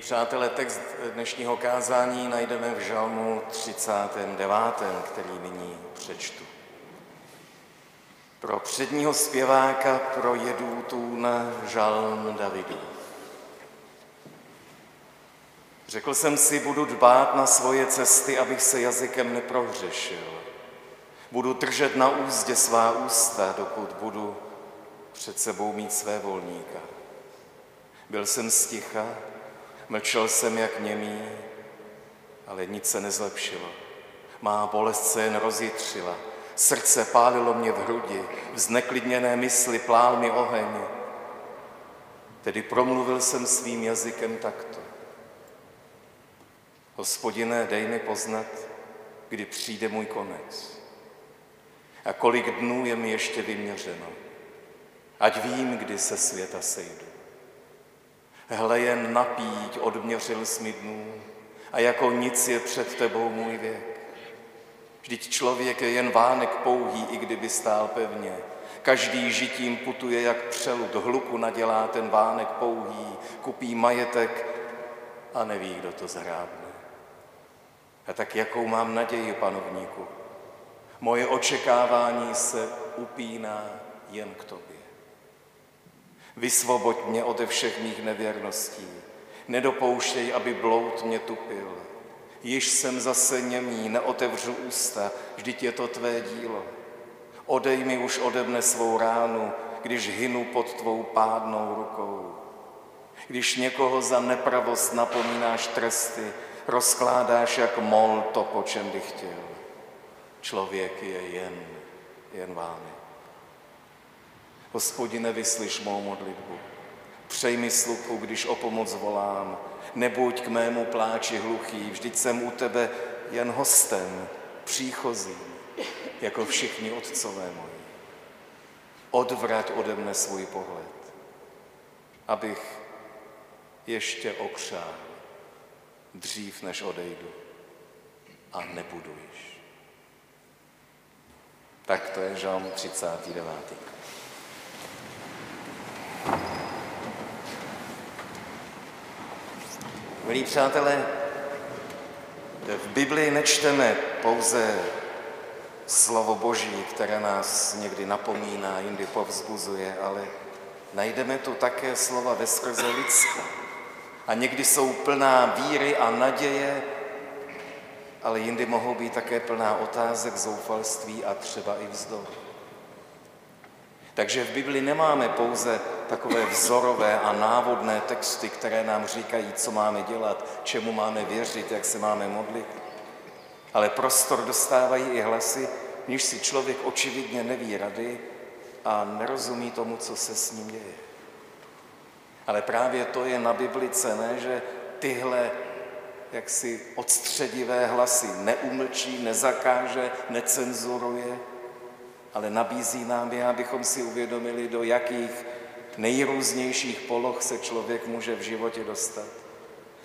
Přátelé, text dnešního kázání najdeme v žalmu 39., který nyní přečtu. Pro předního zpěváka pro jedůtů na žalm Davidu. Řekl jsem si, budu dbát na svoje cesty, abych se jazykem neprohřešil. Budu držet na úzdě svá ústa, dokud budu před sebou mít své volníka. Byl jsem sticha, mlčel jsem jak němý, ale nic se nezlepšilo. Má bolest se jen rozjitřila, srdce pálilo mě v hrudi, v zneklidněné mysli plál mi oheň. Tedy promluvil jsem svým jazykem takto. Hospodine, dej mi poznat, kdy přijde můj konec. A kolik dnů je mi ještě vyměřeno. Ať vím, kdy se světa sejdu. Hle, jen napíť odměřil mi dnů a jako nic je před tebou můj věk. Vždyť člověk je jen vánek pouhý, i kdyby stál pevně. Každý žitím putuje jak přelud, hluku nadělá ten vánek pouhý, kupí majetek a neví, kdo to zhrábne. A tak jakou mám naději, panovníku? Moje očekávání se upíná jen k tobě. Vysvoboď mě ode všech mých nevěrností. Nedopouštěj, aby bloud mě tupil. Již jsem zase němý, neotevřu ústa, vždyť je to tvé dílo. Odej mi už ode mne svou ránu, když hynu pod tvou pádnou rukou. Když někoho za nepravost napomínáš tresty, rozkládáš jak mol to, po čem bych chtěl. Člověk je jen, jen vámi. Hospodine, vyslyš mou modlitbu. Přej mi sluchu, když o pomoc volám. Nebuď k mému pláči hluchý, vždyť jsem u tebe jen hostem, příchozím, jako všichni otcové moji. Odvrať ode mne svůj pohled, abych ještě okřál dřív, než odejdu a nebudu již. Tak to je žalm 39. Milí přátelé, v Biblii nečteme pouze slovo Boží, které nás někdy napomíná, jindy povzbuzuje, ale najdeme tu také slova ve skrze lidská. A někdy jsou plná víry a naděje, ale jindy mohou být také plná otázek, zoufalství a třeba i vzdor. Takže v Bibli nemáme pouze takové vzorové a návodné texty, které nám říkají, co máme dělat, čemu máme věřit, jak se máme modlit. Ale prostor dostávají i hlasy, níž si člověk očividně neví rady a nerozumí tomu, co se s ním děje. Ale právě to je na Bibli cené, že tyhle jaksi odstředivé hlasy neumlčí, nezakáže, necenzuruje, ale nabízí nám je, abychom si uvědomili, do jakých nejrůznějších poloh se člověk může v životě dostat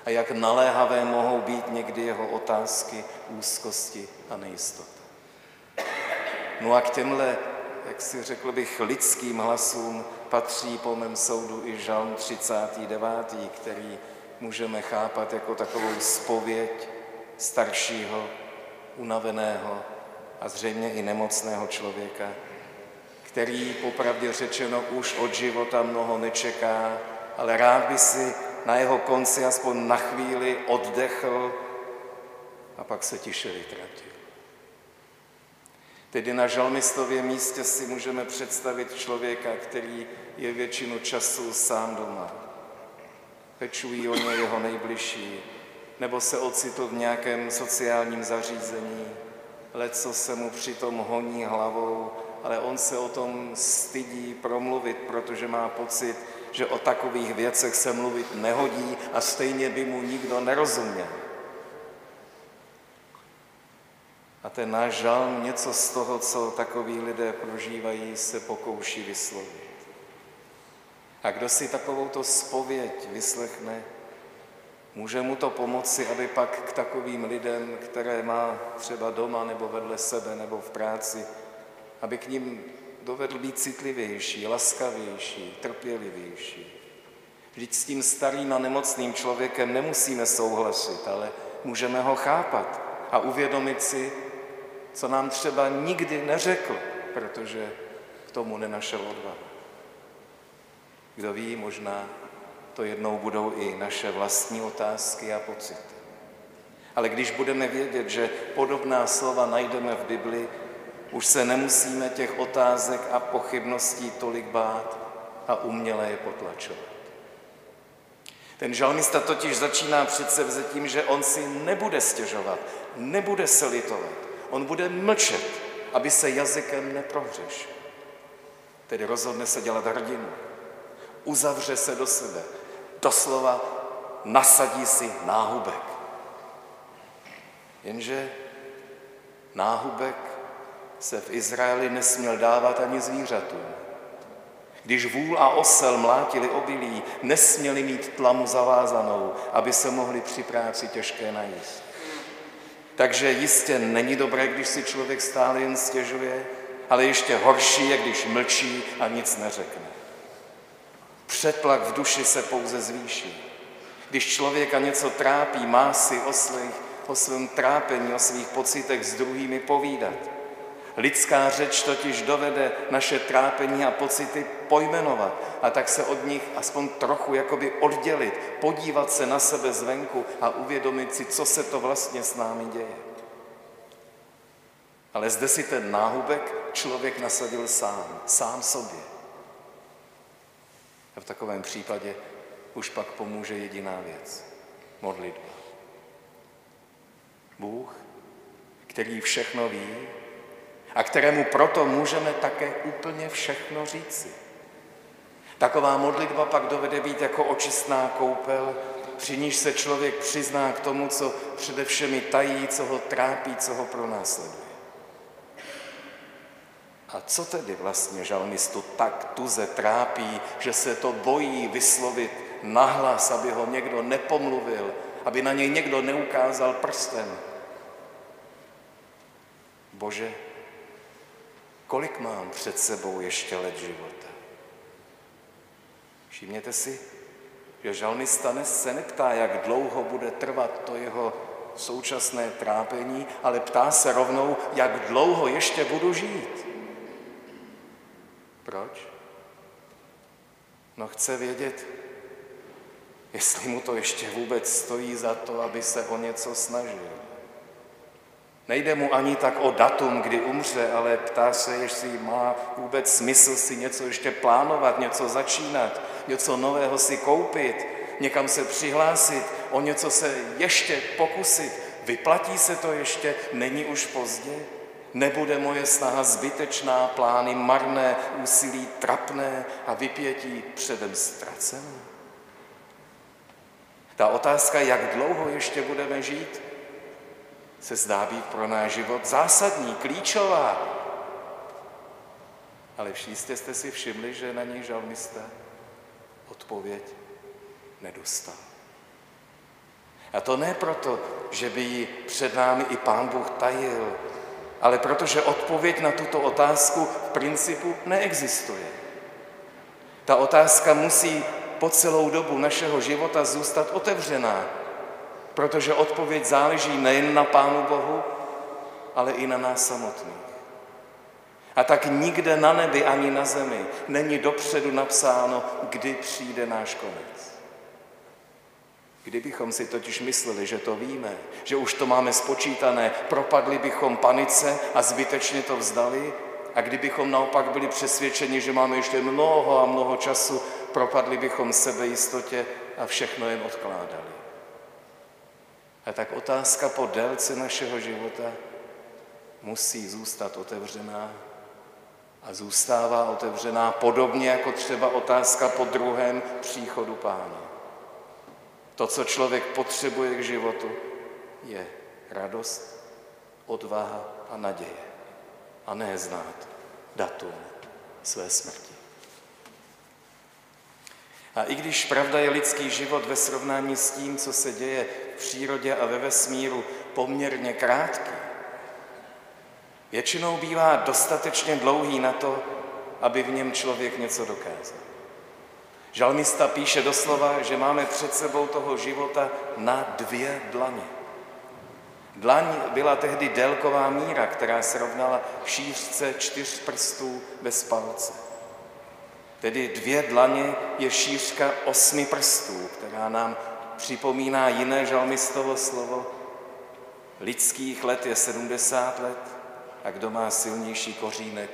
a jak naléhavé mohou být někdy jeho otázky, úzkosti a nejistota. No a k těmhle, jak si řekl bych, lidským hlasům patří po mém soudu i žalm 39., který můžeme chápat jako takovou spověď staršího, unaveného a zřejmě i nemocného člověka, který popravdě řečeno už od života mnoho nečeká, ale rád by si na jeho konci aspoň na chvíli oddechl a pak se tiše vytratil. Tedy na žalmistově místě si můžeme představit člověka, který je většinu času sám doma. Pečují o ně jeho nejbližší, nebo se ocitl v nějakém sociálním zařízení, leco se mu přitom honí hlavou, ale on se o tom stydí promluvit, protože má pocit, že o takových věcech se mluvit nehodí a stejně by mu nikdo nerozuměl. A ten náš žalm něco z toho, co takoví lidé prožívají, se pokouší vyslovit. A kdo si takovouto spověď vyslechne, Může mu to pomoci, aby pak k takovým lidem, které má třeba doma nebo vedle sebe nebo v práci, aby k ním dovedl být citlivější, laskavější, trpělivější. Vždyť s tím starým a nemocným člověkem nemusíme souhlasit, ale můžeme ho chápat a uvědomit si, co nám třeba nikdy neřekl, protože k tomu nenašel odvahu. Kdo ví, možná to jednou budou i naše vlastní otázky a pocity. Ale když budeme vědět, že podobná slova najdeme v Bibli, už se nemusíme těch otázek a pochybností tolik bát a uměle je potlačovat. Ten žalmista totiž začíná přece vzetím, že on si nebude stěžovat, nebude se litovat. On bude mlčet, aby se jazykem neprohřešil. Tedy rozhodne se dělat hrdinu. Uzavře se do sebe. Doslova nasadí si náhubek. Jenže náhubek se v Izraeli nesměl dávat ani zvířatům. Když vůl a osel mlátili obilí, nesměli mít tlamu zavázanou, aby se mohli při práci těžké najíst. Takže jistě není dobré, když si člověk stále jen stěžuje, ale ještě horší je, když mlčí a nic neřekne. Přetlak v duši se pouze zvýší. Když člověka něco trápí, má si o, svých, o svém trápení, o svých pocitech s druhými povídat. Lidská řeč totiž dovede naše trápení a pocity pojmenovat a tak se od nich aspoň trochu jakoby oddělit, podívat se na sebe zvenku a uvědomit si, co se to vlastně s námi děje. Ale zde si ten náhubek člověk nasadil sám, sám sobě. A v takovém případě už pak pomůže jediná věc. Modlitba. Bůh, který všechno ví, a kterému proto můžeme také úplně všechno říci. Taková modlitba pak dovede být jako očistná koupel, při níž se člověk přizná k tomu, co především tají, co ho trápí, co ho pronásleduje. A co tedy vlastně žalmistu tak tuze trápí, že se to bojí vyslovit nahlas, aby ho někdo nepomluvil, aby na něj někdo neukázal prstem? Bože, Kolik mám před sebou ještě let života? Všimněte si, že žalmista se neptá, jak dlouho bude trvat to jeho současné trápení, ale ptá se rovnou, jak dlouho ještě budu žít. Proč? No chce vědět, jestli mu to ještě vůbec stojí za to, aby se o něco snažil. Nejde mu ani tak o datum, kdy umře, ale ptá se, jestli má vůbec smysl si něco ještě plánovat, něco začínat, něco nového si koupit, někam se přihlásit, o něco se ještě pokusit. Vyplatí se to ještě, není už pozdě? Nebude moje snaha zbytečná, plány marné, úsilí trapné a vypětí předem ztracené? Ta otázka, jak dlouho ještě budeme žít, se zdá být pro náš život zásadní, klíčová. Ale všichni jste si všimli, že na ní žalmista odpověď nedostal. A to ne proto, že by ji před námi i Pán Bůh tajil, ale protože odpověď na tuto otázku v principu neexistuje. Ta otázka musí po celou dobu našeho života zůstat otevřená, protože odpověď záleží nejen na Pánu Bohu, ale i na nás samotných. A tak nikde na nebi ani na zemi není dopředu napsáno, kdy přijde náš konec. Kdybychom si totiž mysleli, že to víme, že už to máme spočítané, propadli bychom panice a zbytečně to vzdali, a kdybychom naopak byli přesvědčeni, že máme ještě mnoho a mnoho času, propadli bychom sebejistotě a všechno jen odkládali. A tak otázka po délce našeho života musí zůstat otevřená a zůstává otevřená podobně jako třeba otázka po druhém příchodu pána. To, co člověk potřebuje k životu, je radost, odvaha a naděje. A ne znát datum své smrti. A i když pravda je lidský život ve srovnání s tím, co se děje v přírodě a ve vesmíru, poměrně krátký, většinou bývá dostatečně dlouhý na to, aby v něm člověk něco dokázal. Žalmista píše doslova, že máme před sebou toho života na dvě dlaně. Dlaň byla tehdy délková míra, která se rovnala šířce čtyř prstů bez palce. Tedy dvě dlaně je šířka osmi prstů, která nám připomíná jiné žalmistovo slovo. Lidských let je 70 let a kdo má silnější kořínek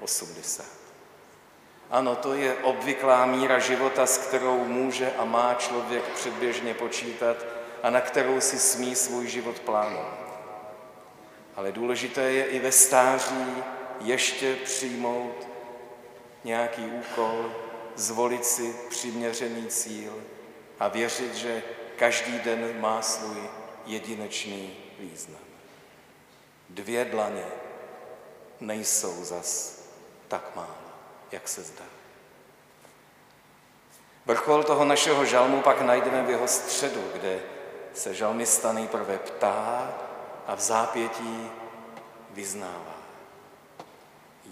80. Ano, to je obvyklá míra života, s kterou může a má člověk předběžně počítat a na kterou si smí svůj život plánovat. Ale důležité je i ve stáří ještě přijmout nějaký úkol, zvolit si přiměřený cíl a věřit, že každý den má svůj jedinečný význam. Dvě dlaně nejsou zas tak málo, jak se zdá. Vrchol toho našeho žalmu pak najdeme v jeho středu, kde se žalmista nejprve ptá a v zápětí vyznává.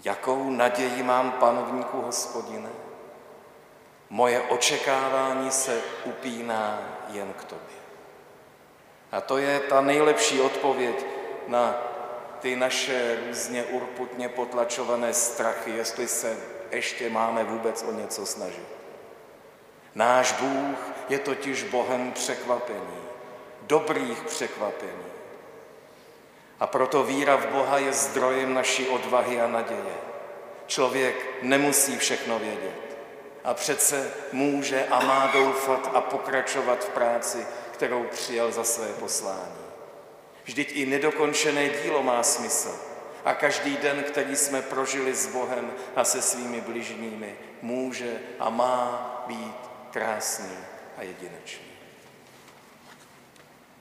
Jakou naději mám, panovníku hospodine? Moje očekávání se upíná jen k tobě. A to je ta nejlepší odpověď na ty naše různě urputně potlačované strachy, jestli se ještě máme vůbec o něco snažit. Náš Bůh je totiž Bohem překvapení, dobrých překvapení. A proto víra v Boha je zdrojem naší odvahy a naděje. Člověk nemusí všechno vědět a přece může a má doufat a pokračovat v práci, kterou přijal za své poslání. Vždyť i nedokončené dílo má smysl. A každý den, který jsme prožili s Bohem a se svými bližními, může a má být krásný a jedinečný.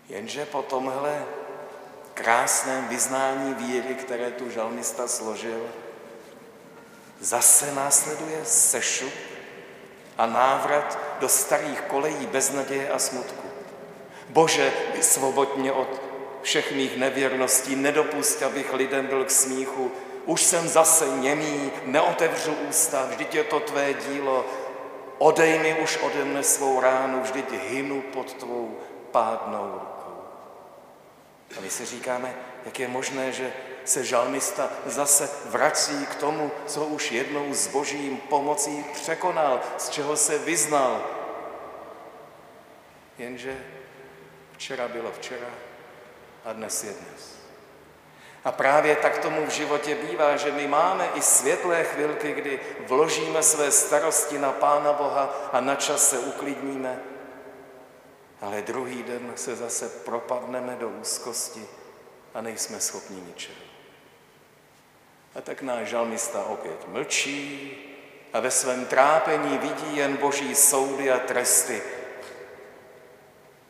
Jenže po tomhle krásném vyznání víry, které tu žalmista složil, zase následuje sešup a návrat do starých kolejí beznaděje a smutku. Bože, svobodně od všech mých nevěrností, nedopust, abych lidem byl k smíchu. Už jsem zase němý, neotevřu ústa, vždyť je to tvé dílo. Odej mi už ode mne svou ránu, vždyť hynu pod tvou pádnou rukou. A my si říkáme, jak je možné, že se žalmista zase vrací k tomu, co už jednou s božím pomocí překonal, z čeho se vyznal. Jenže včera bylo včera, a dnes je dnes. A právě tak tomu v životě bývá, že my máme i světlé chvilky, kdy vložíme své starosti na Pána Boha a na čas se uklidníme, ale druhý den se zase propadneme do úzkosti a nejsme schopni ničeho. A tak náš žalmista opět mlčí a ve svém trápení vidí jen boží soudy a tresty.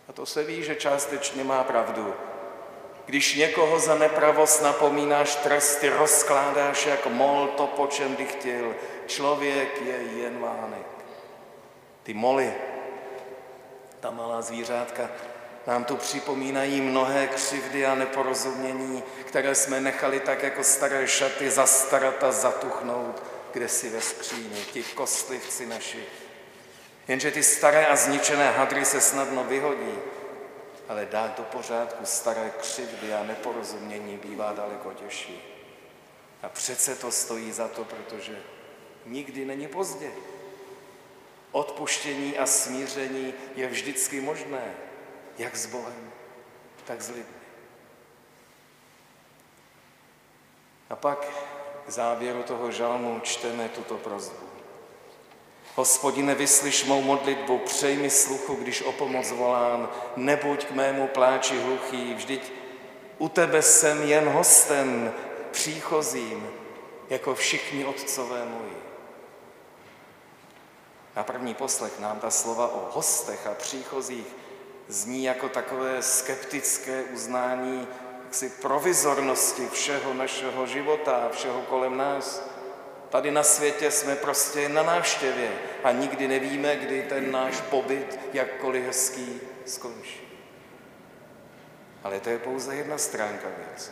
A to se ví, že částečně má pravdu, když někoho za nepravost napomínáš tresty, rozkládáš jak mol to, po čem by chtěl. Člověk je jen vánek. Ty moly, ta malá zvířátka, nám tu připomínají mnohé křivdy a neporozumění, které jsme nechali tak jako staré šaty zastarat a zatuchnout, kde si ve skříni, ti kostlivci naši. Jenže ty staré a zničené hadry se snadno vyhodí, ale dát do pořádku staré křivdy a neporozumění bývá daleko těžší. A přece to stojí za to, protože nikdy není pozdě. Odpuštění a smíření je vždycky možné, jak s Bohem, tak s lidmi. A pak k závěru toho žalmu čteme tuto prozbu. Hospodine, vyslyš mou modlitbu, přej mi sluchu, když o pomoc volám, nebuď k mému pláči hluchý, vždyť u tebe jsem jen hostem, příchozím, jako všichni otcové moji. Na první poslech nám ta slova o hostech a příchozích zní jako takové skeptické uznání jaksi provizornosti všeho našeho života a všeho kolem nás. Tady na světě jsme prostě na návštěvě a nikdy nevíme, kdy ten náš pobyt, jakkoliv hezký, skončí. Ale to je pouze jedna stránka věci.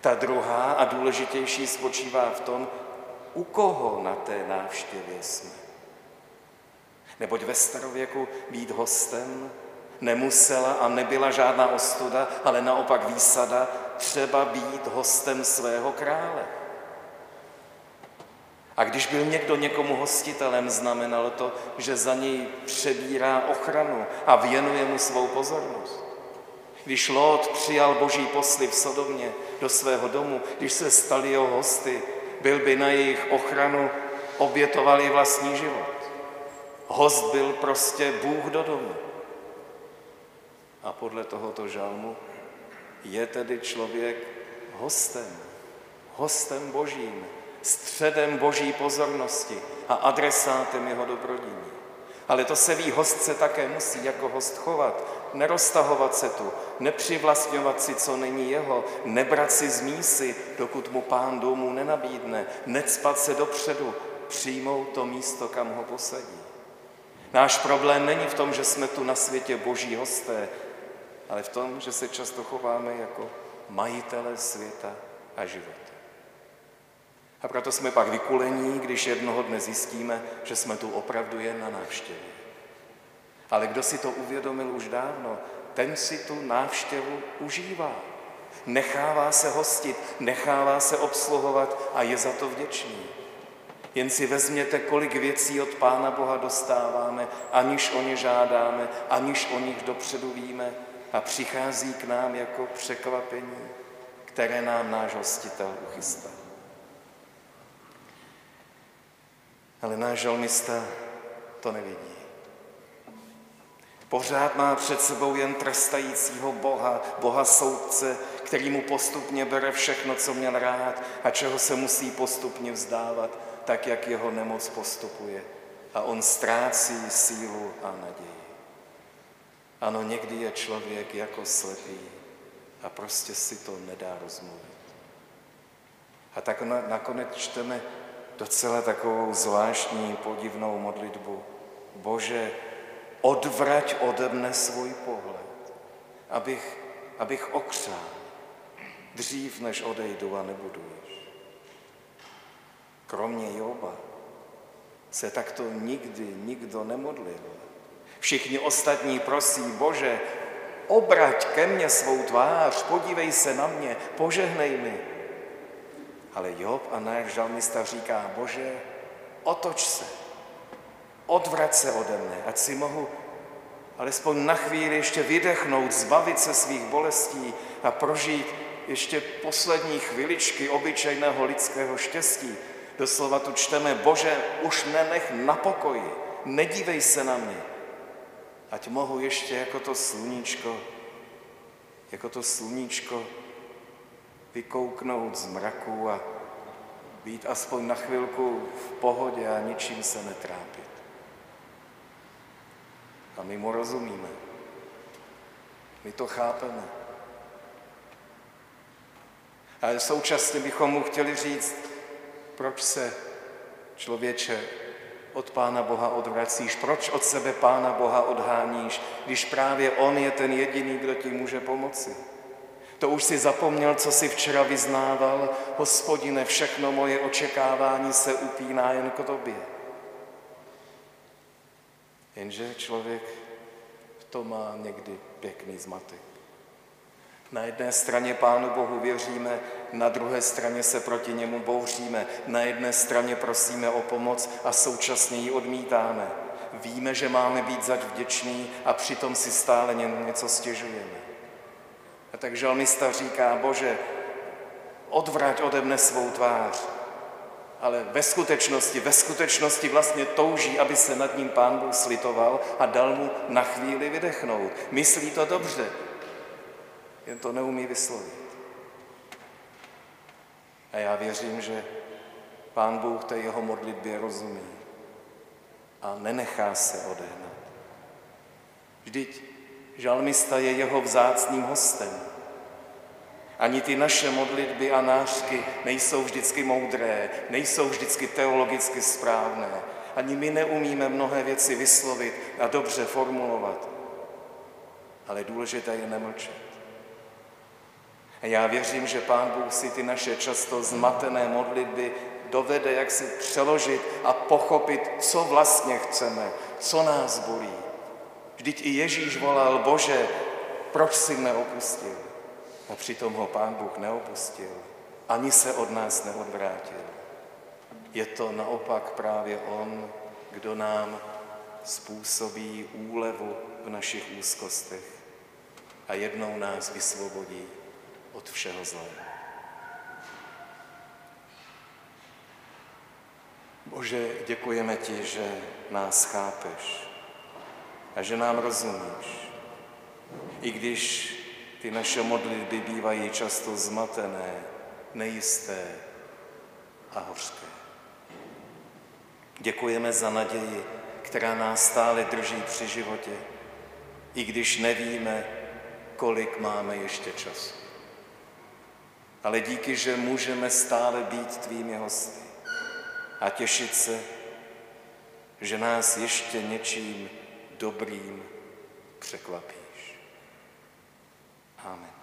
Ta druhá a důležitější spočívá v tom, u koho na té návštěvě jsme. Neboť ve starověku být hostem nemusela a nebyla žádná ostuda, ale naopak výsada třeba být hostem svého krále. A když byl někdo někomu hostitelem, znamenalo to, že za něj přebírá ochranu a věnuje mu svou pozornost. Když Lot přijal boží posly v Sodomě do svého domu, když se stali jeho hosty, byl by na jejich ochranu obětovali vlastní život. Host byl prostě Bůh do domu. A podle tohoto žalmu je tedy člověk hostem, hostem božím, středem boží pozornosti a adresátem jeho dobrodiní. Ale to se ví, host se také musí jako host chovat, neroztahovat se tu, nepřivlastňovat si, co není jeho, nebrat si z mísy, dokud mu pán domů nenabídne, necpat se dopředu, přijmout to místo, kam ho posadí. Náš problém není v tom, že jsme tu na světě boží hosté, ale v tom, že se často chováme jako majitele světa a života. A proto jsme pak vykulení, když jednoho dne zjistíme, že jsme tu opravdu jen na návštěvě. Ale kdo si to uvědomil už dávno, ten si tu návštěvu užívá. Nechává se hostit, nechává se obsluhovat a je za to vděčný. Jen si vezměte, kolik věcí od Pána Boha dostáváme, aniž o ně žádáme, aniž o nich dopředu víme a přichází k nám jako překvapení, které nám náš hostitel uchystá. Ale náš žalmista to nevidí. Pořád má před sebou jen trestajícího Boha, Boha soudce, který mu postupně bere všechno, co měl rád a čeho se musí postupně vzdávat, tak jak jeho nemoc postupuje. A on ztrácí sílu a naději. Ano, někdy je člověk jako slepý a prostě si to nedá rozmluvit. A tak nakonec čteme docela takovou zvláštní podivnou modlitbu. Bože, odvrať ode mne svůj pohled, abych, abych okřál dřív, než odejdu a nebudu již. Kromě Joba se takto nikdy nikdo nemodlil. Všichni ostatní prosí, Bože, obrať ke mně svou tvář, podívej se na mě, požehnej mi. Ale Job a náš žalmista říká, Bože, otoč se, odvrať se ode mne, ať si mohu alespoň na chvíli ještě vydechnout, zbavit se svých bolestí a prožít ještě poslední chviličky obyčejného lidského štěstí. Doslova tu čteme, Bože, už nenech na pokoji, nedívej se na mě, ať mohu ještě jako to sluníčko, jako to sluníčko vykouknout z mraku a být aspoň na chvilku v pohodě a ničím se netrápit. A my mu rozumíme. My to chápeme. Ale současně bychom mu chtěli říct, proč se člověče od Pána Boha odvracíš, proč od sebe Pána Boha odháníš, když právě On je ten jediný, kdo ti může pomoci. To už si zapomněl, co si včera vyznával, hospodine, všechno moje očekávání se upíná jen k tobě. Jenže člověk v tom má někdy pěkný zmatek. Na jedné straně Pánu Bohu věříme, na druhé straně se proti němu bouříme, na jedné straně prosíme o pomoc a současně ji odmítáme. Víme, že máme být zač vděční a přitom si stále něco stěžujeme. A tak žalmista říká, Bože, odvrať ode mne svou tvář. Ale ve skutečnosti, ve skutečnosti vlastně touží, aby se nad ním pán Bůh slitoval a dal mu na chvíli vydechnout. Myslí to dobře, jen to neumí vyslovit. A já věřím, že pán Bůh té jeho modlitbě rozumí a nenechá se odehnat. Vždyť žalmista je jeho vzácným hostem. Ani ty naše modlitby a nářky nejsou vždycky moudré, nejsou vždycky teologicky správné. Ani my neumíme mnohé věci vyslovit a dobře formulovat. Ale důležité je nemlčet. A já věřím, že Pán Bůh si ty naše často zmatené modlitby dovede jak si přeložit a pochopit, co vlastně chceme, co nás bolí. Vždyť i Ježíš volal, Bože, proč jsi mne opustil? A přitom ho Pán Bůh neopustil, ani se od nás neodvrátil. Je to naopak právě On, kdo nám způsobí úlevu v našich úzkostech a jednou nás vysvobodí od všeho zlého. Bože, děkujeme ti, že nás chápeš a že nám rozumíš. I když ty naše modlitby bývají často zmatené, nejisté a hořké. Děkujeme za naději, která nás stále drží při životě, i když nevíme, kolik máme ještě času. Ale díky, že můžeme stále být tvými hosty a těšit se, že nás ještě něčím dobrým překvapíš. Amen.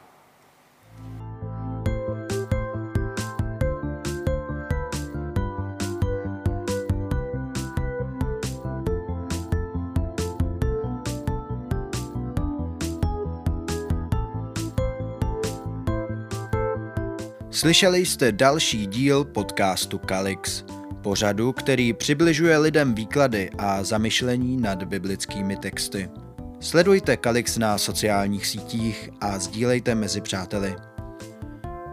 Slyšeli jste další díl podcastu Kalix, pořadu, který přibližuje lidem výklady a zamyšlení nad biblickými texty. Sledujte Kalix na sociálních sítích a sdílejte mezi přáteli.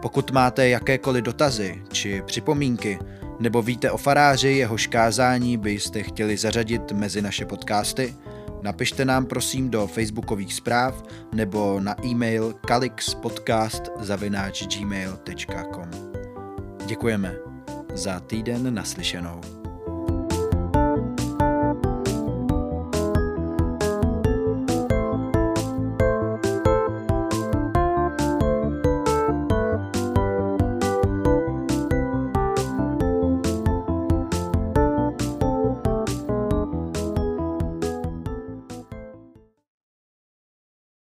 Pokud máte jakékoliv dotazy či připomínky, nebo víte o faráři, jehož kázání byste chtěli zařadit mezi naše podcasty, Napište nám prosím do facebookových zpráv nebo na e-mail kalixpodcast.gmail.com Děkujeme. Za týden naslyšenou.